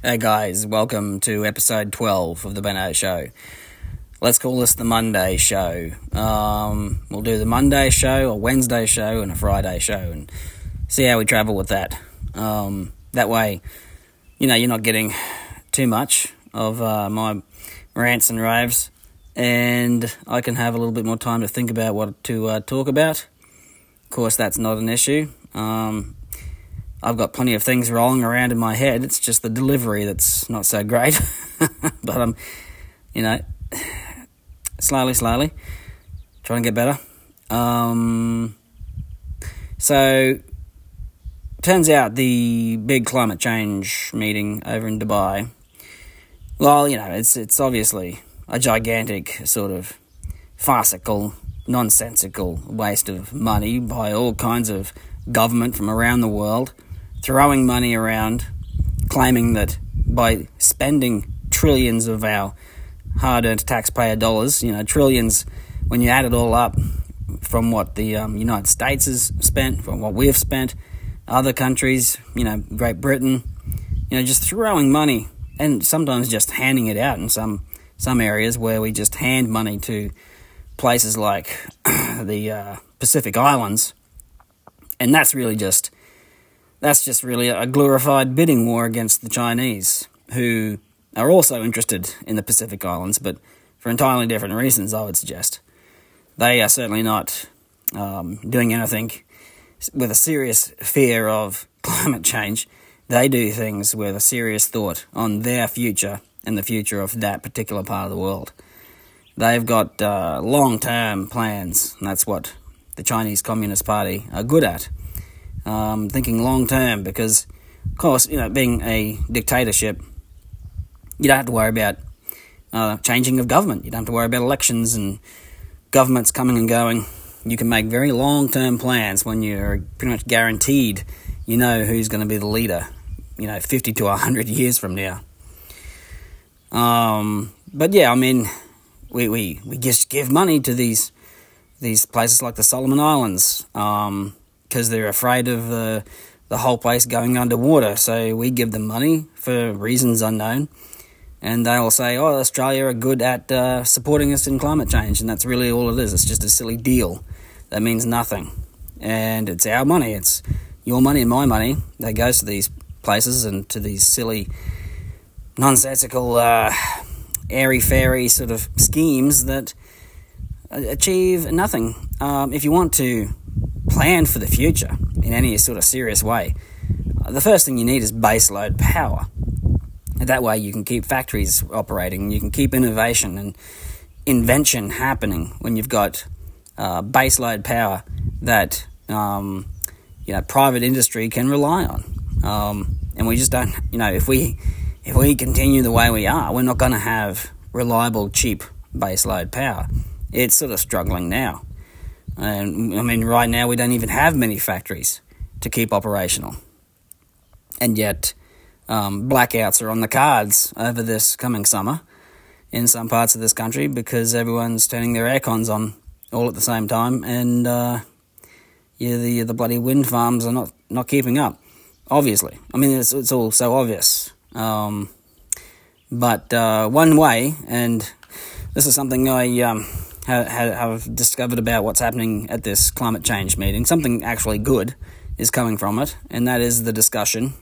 Hey guys, welcome to episode 12 of the Benno Show. Let's call this the Monday show. Um, we'll do the Monday show, a Wednesday show, and a Friday show, and see how we travel with that. Um, that way, you know, you're not getting too much of uh, my rants and raves, and I can have a little bit more time to think about what to uh, talk about. Of course, that's not an issue. Um, I've got plenty of things rolling around in my head. It's just the delivery that's not so great. but I'm, you know, slowly, slowly trying to get better. Um, so, turns out the big climate change meeting over in Dubai. Well, you know, it's it's obviously a gigantic sort of farcical, nonsensical waste of money by all kinds of government from around the world throwing money around, claiming that by spending trillions of our hard earned taxpayer dollars, you know, trillions, when you add it all up from what the um, United States has spent, from what we've spent, other countries, you know, Great Britain, you know, just throwing money and sometimes just handing it out in some some areas where we just hand money to places like the uh, Pacific Islands, and that's really just that's just really a glorified bidding war against the Chinese, who are also interested in the Pacific Islands, but for entirely different reasons, I would suggest. They are certainly not um, doing anything with a serious fear of climate change. They do things with a serious thought on their future and the future of that particular part of the world. They've got uh, long term plans, and that's what the Chinese Communist Party are good at um, thinking long term because, of course, you know, being a dictatorship, you don't have to worry about uh, changing of government. You don't have to worry about elections and governments coming and going. You can make very long term plans when you're pretty much guaranteed you know who's going to be the leader, you know, 50 to 100 years from now. Um, but yeah, I mean, we, we, we just give money to these these places like the Solomon Islands, um, because they're afraid of the the whole place going underwater. So we give them money for reasons unknown, and they'll say, "Oh, Australia are good at uh, supporting us in climate change," and that's really all it is. It's just a silly deal that means nothing, and it's our money. It's your money and my money that goes to these places and to these silly, nonsensical, uh, airy fairy sort of schemes that achieve nothing. Um, if you want to plan for the future in any sort of serious way, the first thing you need is baseload power. That way, you can keep factories operating, you can keep innovation and invention happening when you've got uh, baseload power that um, you know private industry can rely on. Um, and we just don't, you know, if we if we continue the way we are, we're not going to have reliable, cheap baseload power. It's sort of struggling now. And I mean, right now we don't even have many factories to keep operational. And yet, um, blackouts are on the cards over this coming summer in some parts of this country because everyone's turning their air cons on all at the same time, and uh, yeah, the the bloody wind farms are not, not keeping up. Obviously, I mean it's it's all so obvious. Um, but uh, one way, and this is something I um, have, have discovered about what's happening at this climate change meeting, something actually good is coming from it, and that is the discussion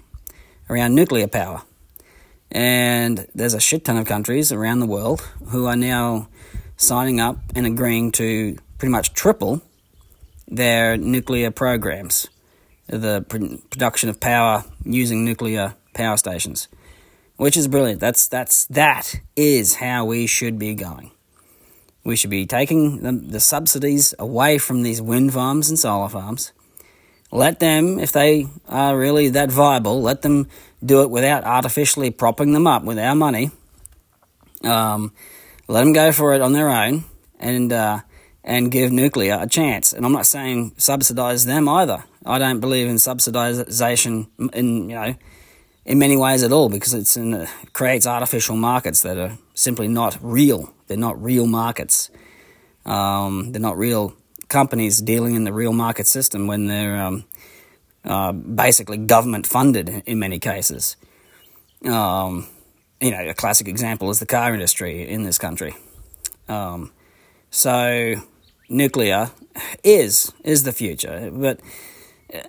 around nuclear power. And there's a shit ton of countries around the world who are now signing up and agreeing to pretty much triple their nuclear programs, the production of power using nuclear power stations, which is brilliant. That's that's that is how we should be going. We should be taking the, the subsidies away from these wind farms and solar farms. Let them, if they are really that viable, let them do it without artificially propping them up with our money. Um, let them go for it on their own and uh, and give nuclear a chance. And I'm not saying subsidize them either. I don't believe in subsidization in you know in many ways at all because it's in, it creates artificial markets that are simply not real. They're not real markets. Um, they're not real companies dealing in the real market system when they're um, uh, basically government funded in, many cases. Um, you know, a classic example is the car industry in this country. Um, so nuclear is is the future, but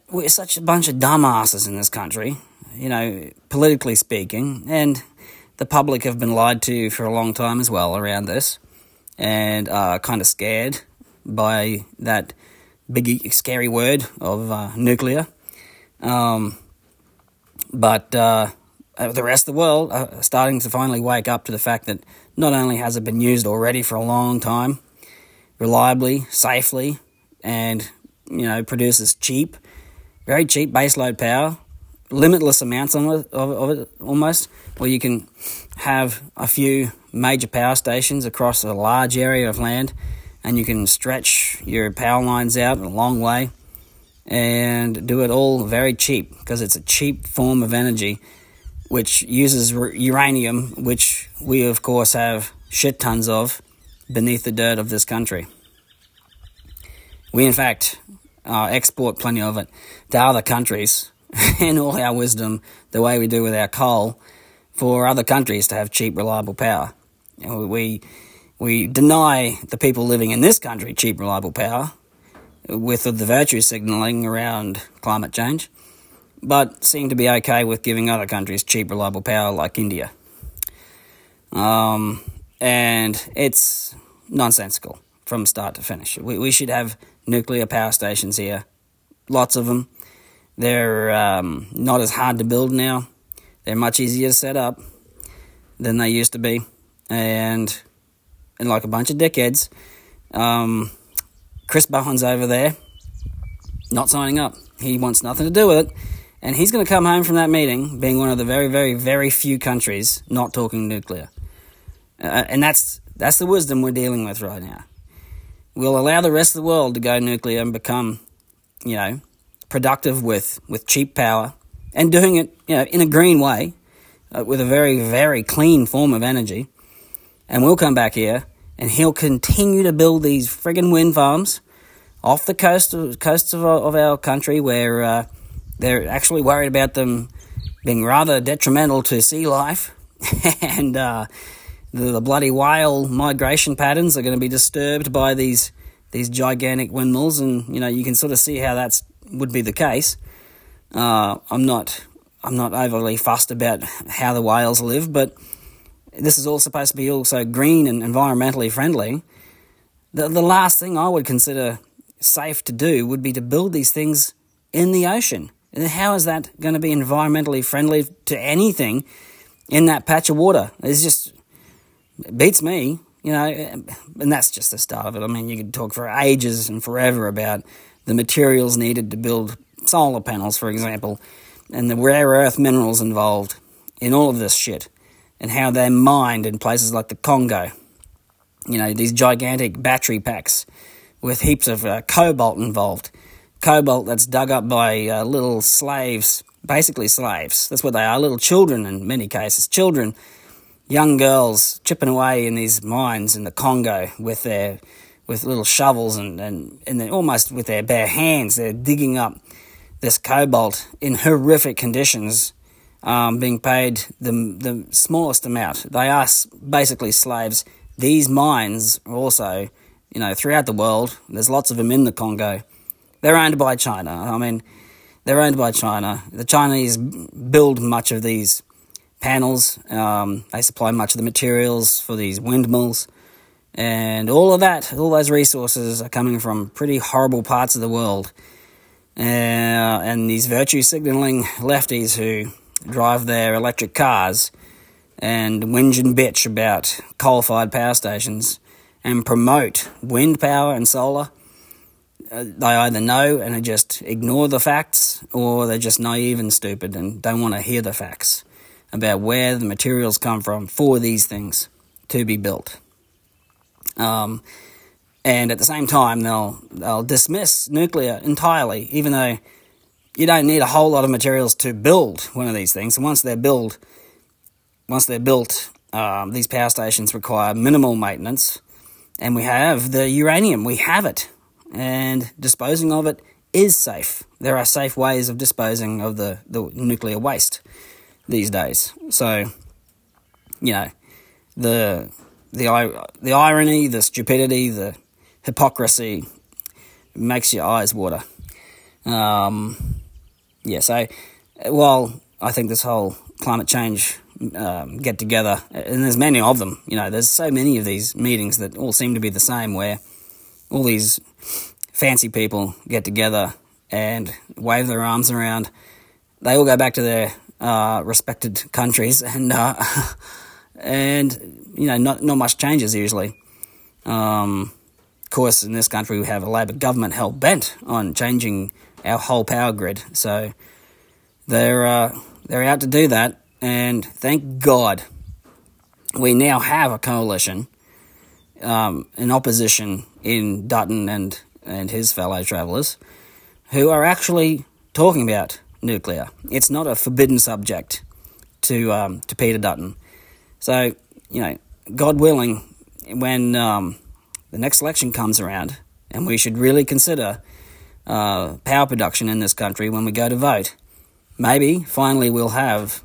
we're such a bunch of dumbasses in this country, you know, politically speaking, and the public have been lied to for a long time as well around this, and are kind of scared by that big scary word of uh, nuclear. Um, but uh, the rest of the world are starting to finally wake up to the fact that not only has it been used already for a long time, reliably, safely, and you know produces cheap, very cheap baseload power, limitless amounts of of it almost, where you can have a few major power stations across a large area of land, and you can stretch your power lines out a long way, and do it all very cheap because it's a cheap form of energy which uses uranium, which we of course have shit tons of beneath the dirt of this country. We, in fact, uh, export plenty of it to other countries in all our wisdom, the way we do with our coal, for other countries to have cheap, reliable power. We, we deny the people living in this country cheap, reliable power with the virtue signalling around climate change, but seem to be okay with giving other countries cheap, reliable power like India. Um, and it's nonsensical from start to finish. We, we should have nuclear power stations here, lots of them. They're um, not as hard to build now. They're much easier to set up than they used to be, and and like a bunch of dickheads, um, Chris Bowen's over there, not signing up. He wants nothing to do with it, and he's going to come home from that meeting being one of the very, very, very few countries not talking nuclear, uh, and that's that's the wisdom we're dealing with right now. We'll allow the rest of the world to go nuclear and become, you know, productive with, with cheap power and doing it, you know, in a green way, uh, with a very, very clean form of energy. And we'll come back here and he'll continue to build these friggin' wind farms off the coast of, coasts of, of our country where uh, they're actually worried about them being rather detrimental to sea life and uh, the, the, bloody whale migration patterns are going to be disturbed by these these gigantic windmills and you know you can sort of see how that's would be the case. Uh, I'm not I'm not overly fussed about how the whales live, but this is all supposed to be also green and environmentally friendly. The the last thing I would consider safe to do would be to build these things in the ocean. And how is that going to be environmentally friendly to anything in that patch of water? It's just it beats me, you know, and that's just the start of it. I mean, you could talk for ages and forever about the materials needed to build solar panels, for example, and the rare earth minerals involved in all of this shit, and how they're mined in places like the Congo. You know, these gigantic battery packs with heaps of uh, cobalt involved. Cobalt that's dug up by uh, little slaves, basically slaves. That's what they are, little children in many cases. Children, young girls chipping away in these mines in the Congo with their with little shovels and, and, and almost with their bare hands, they're digging up this cobalt in horrific conditions, um, being paid the, the smallest amount. They are basically slaves. These mines are also, you know, throughout the world, there's lots of them in the Congo. They're owned by China. I mean, they're owned by China. The Chinese build much of these panels. Um, they supply much of the materials for these windmills. And all of that, all those resources are coming from pretty horrible parts of the world. Uh, and these virtue signaling lefties who drive their electric cars and whinge and bitch about coal fired power stations and promote wind power and solar, uh, they either know and just ignore the facts or they're just naive and stupid and don't want to hear the facts about where the materials come from for these things to be built. Um, and at the same time, they'll they'll dismiss nuclear entirely, even though you don't need a whole lot of materials to build one of these things. And once they're built, once they're built, um, these power stations require minimal maintenance, and we have the uranium. We have it, and disposing of it is safe. There are safe ways of disposing of the, the nuclear waste. these days. So, you know, the the the irony, the stupidity, the hypocrisy makes your eyes water. Um, yeah, so while I think this whole climate change um, get together, and there's many of them, you know, there's so many of these meetings that all seem to be the same, where all these fancy people get together and wave their arms around. They all go back to their uh, respected countries, and uh, and you know, not not much changes usually. Um, of course, in this country, we have a Labor government hell bent on changing our whole power grid. So they're uh, they're out to do that, and thank God we now have a coalition, um, an opposition in Dutton and and his fellow travellers, who are actually talking about nuclear. It's not a forbidden subject to um, to Peter Dutton. So you know, God willing, when um, the next election comes around, and we should really consider uh, power production in this country when we go to vote, maybe finally we'll have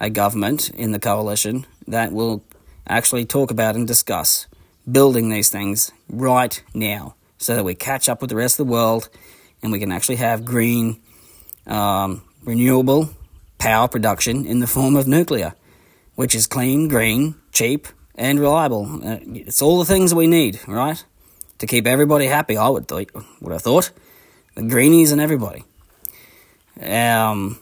a government in the coalition that will actually talk about and discuss building these things right now so that we catch up with the rest of the world and we can actually have green, um, renewable power production in the form of nuclear, which is clean, green, cheap, and reliable. Uh, it's all the things we need, right? To keep everybody happy, I would, th- would have thought. The greenies and everybody. Um,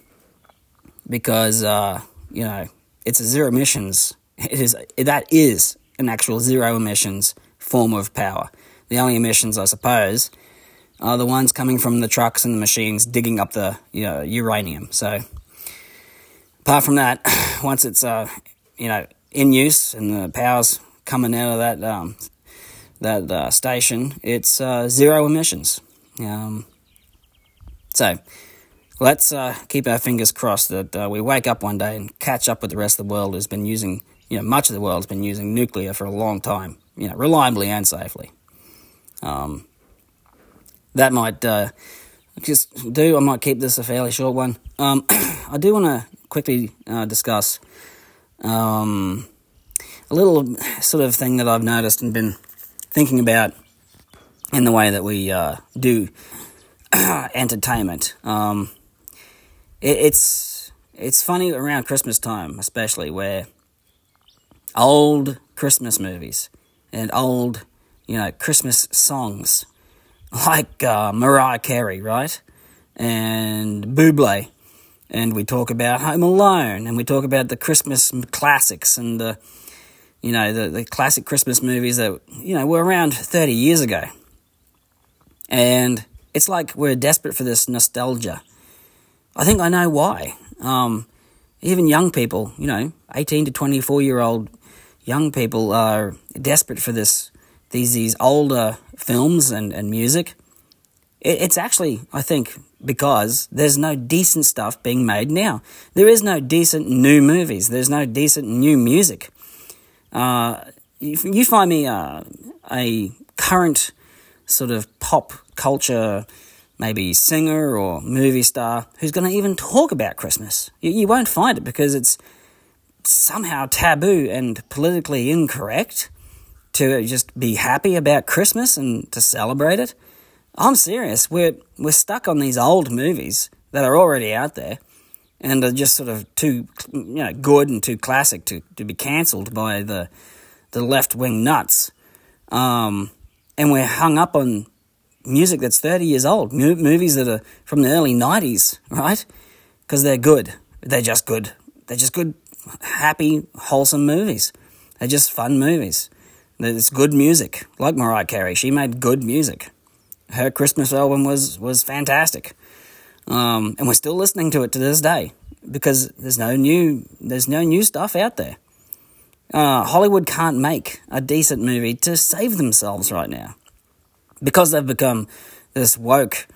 because, uh, you know, it's a zero emissions. It is, that is an actual zero emissions form of power. The only emissions, I suppose, are the ones coming from the trucks and the machines digging up the you know, uranium. So, apart from that, once it's uh, you know in use and the power's coming out of that um, that uh, station, it's uh, zero emissions. Um, so let's uh, keep our fingers crossed that uh, we wake up one day and catch up with the rest of the world who's been using, you know, much of the world has been using nuclear for a long time, you know, reliably and safely. Um, that might uh, just do. I might keep this a fairly short one. Um, I do want to quickly uh, discuss um, a little sort of thing that I've noticed and been thinking about in the way that we uh, do entertainment. Um, it, it's it's funny around Christmas time, especially where old Christmas movies and old, you know, Christmas songs like uh, Mariah Carey, right, and Buble and we talk about Home Alone, and we talk about the Christmas classics and the, you know, the, the classic Christmas movies that, you know, were around 30 years ago. And it's like we're desperate for this nostalgia. I think I know why. Um, even young people, you know, 18 to 24 year old young people are desperate for this, these, these older films and, and music. It, it's actually, I think, because there's no decent stuff being made now. There is no decent new movies. There's no decent new music. Uh, if you find me uh, a current sort of pop culture, maybe singer or movie star who's going to even talk about Christmas. You, you won't find it because it's somehow taboo and politically incorrect to just be happy about Christmas and to celebrate it. I'm serious. We're we're stuck on these old movies that are already out there and are just sort of too you know good and too classic to, to be cancelled by the the left wing nuts. Um, and we're hung up on music that's 30 years old, Mo- movies that are from the early 90s, right? Because they're good. They're just good. They're just good, happy, wholesome movies. They're just fun movies. It's good music, like Mariah Carey. She made good music her Christmas album was was fantastic, um, and we're still listening to it to this day because there's no new there's no new stuff out there. Uh, Hollywood can't make a decent movie to save themselves right now because they've become this woke,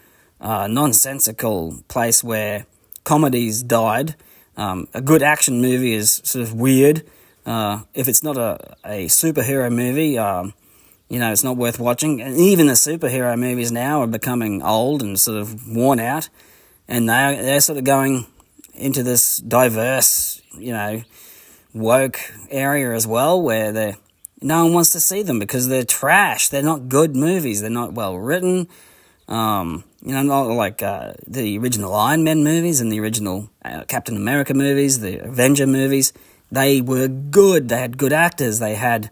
uh, nonsensical place where comedy's died. Um, a good action movie is sort of weird. Uh, if it's not a, a superhero movie, um, you know, it's not worth watching. And even the superhero movies now are becoming old and sort of worn out, and they they're sort of going into this diverse, you know, woke area as well, where they no one wants to see them because they're trash. They're not good movies. They're not well written. Um, you know, not like uh, the original Iron Man movies and the original uh, Captain America movies, the Avenger movies. They were good. They had good actors. They had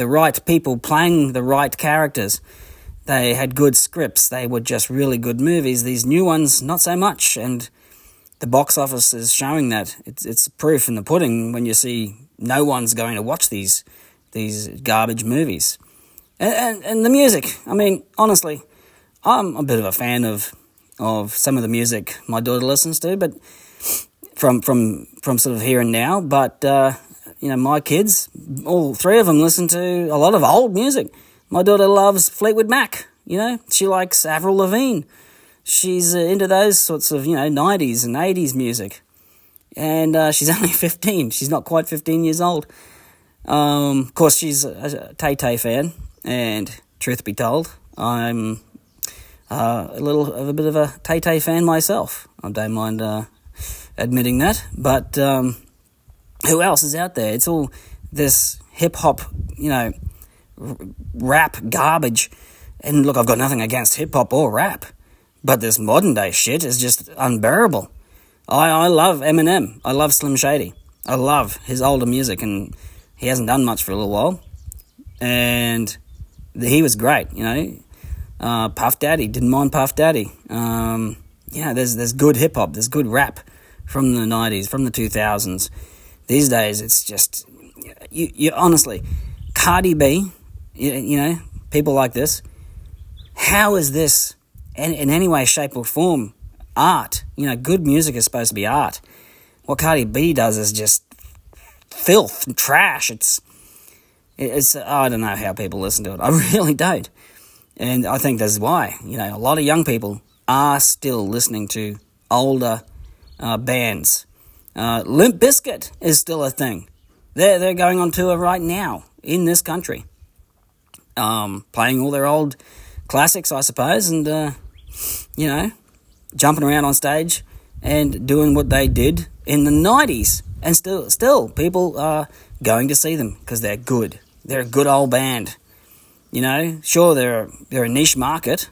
the right people playing the right characters. They had good scripts. They were just really good movies. These new ones, not so much. And the box office is showing that. It's, it's proof in the pudding when you see no one's going to watch these these garbage movies. And, and, and the music. I mean, honestly, I'm a bit of a fan of of some of the music my daughter listens to, but from from from sort of here and now. But uh, you know, my kids, all three of them, listen to a lot of old music. My daughter loves Fleetwood Mac. You know, she likes Avril Lavigne. She's uh, into those sorts of you know '90s and '80s music, and uh, she's only 15. She's not quite 15 years old. Um, of course, she's a, Tay Tay fan, and truth be told, I'm uh, a little of a bit of a Tay Tay fan myself. I don't mind uh, admitting that. But um, who else is out there? It's all this hip hop, you know, rap garbage. And look, I've got nothing against hip hop or rap, but this modern day shit is just unbearable. I, I love Eminem. I love Slim Shady. I love his older music, and he hasn't done much for a little while. And he was great, you know. Uh, Puff Daddy, didn't mind Puff Daddy. Um, yeah, there's there's good hip hop, there's good rap from the '90s, from the 2000s. These days, it's just you. You honestly, Cardi B, you, you know, people like this. How is this in, in any way, shape, or form art? You know, good music is supposed to be art. What Cardi B does is just filth and trash. It's it's I don't know how people listen to it. I really don't. And I think that's why, you know, a lot of young people are still listening to older uh, bands. Uh, Limp Bizkit is still a thing. They're, they're going on tour right now in this country, um, playing all their old classics, I suppose, and, uh, you know, jumping around on stage and doing what they did in the 90s. And still, still, people are going to see them because they're good. They're a good old band. You know, sure they're they're a niche market,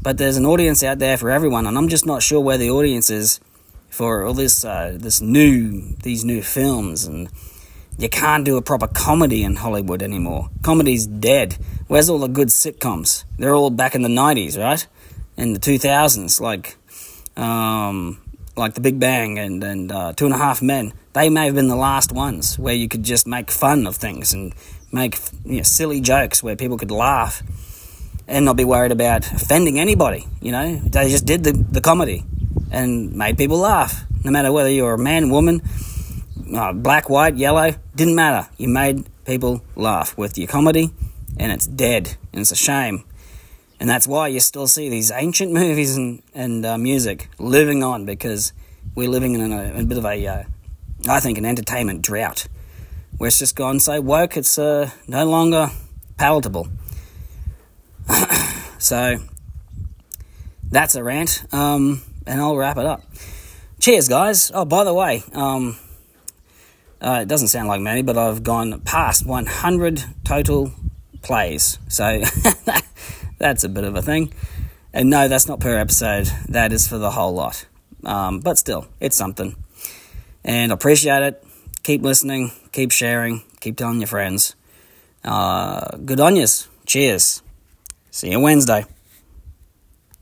but there's an audience out there for everyone, and I'm just not sure where the audience is for all this uh, this new these new films, and you can't do a proper comedy in Hollywood anymore. Comedy's dead. Where's all the good sitcoms? They're all back in the '90s, right? In the 2000s, like um, like The Big Bang and and uh, Two and a Half Men. They may have been the last ones where you could just make fun of things and make you know, silly jokes where people could laugh and not be worried about offending anybody. You know, they just did the, the comedy and made people laugh. No matter whether you're a man, woman, uh, black, white, yellow, didn't matter. You made people laugh with your comedy, and it's dead, and it's a shame. And that's why you still see these ancient movies and, and uh, music living on because we're living in a, a bit of a, uh, I think, an entertainment drought where it's just gone so woke it's uh, no longer palatable. so that's a rant, um, and I'll wrap it up. Cheers, guys. Oh, by the way, um, uh, it doesn't sound like many, but I've gone past 100 total plays. So that's a bit of a thing. And no, that's not per episode, that is for the whole lot. Um, but still, it's something. And I appreciate it. Keep listening keep sharing, keep telling your friends. Uh, good on yous. Cheers. See you Wednesday.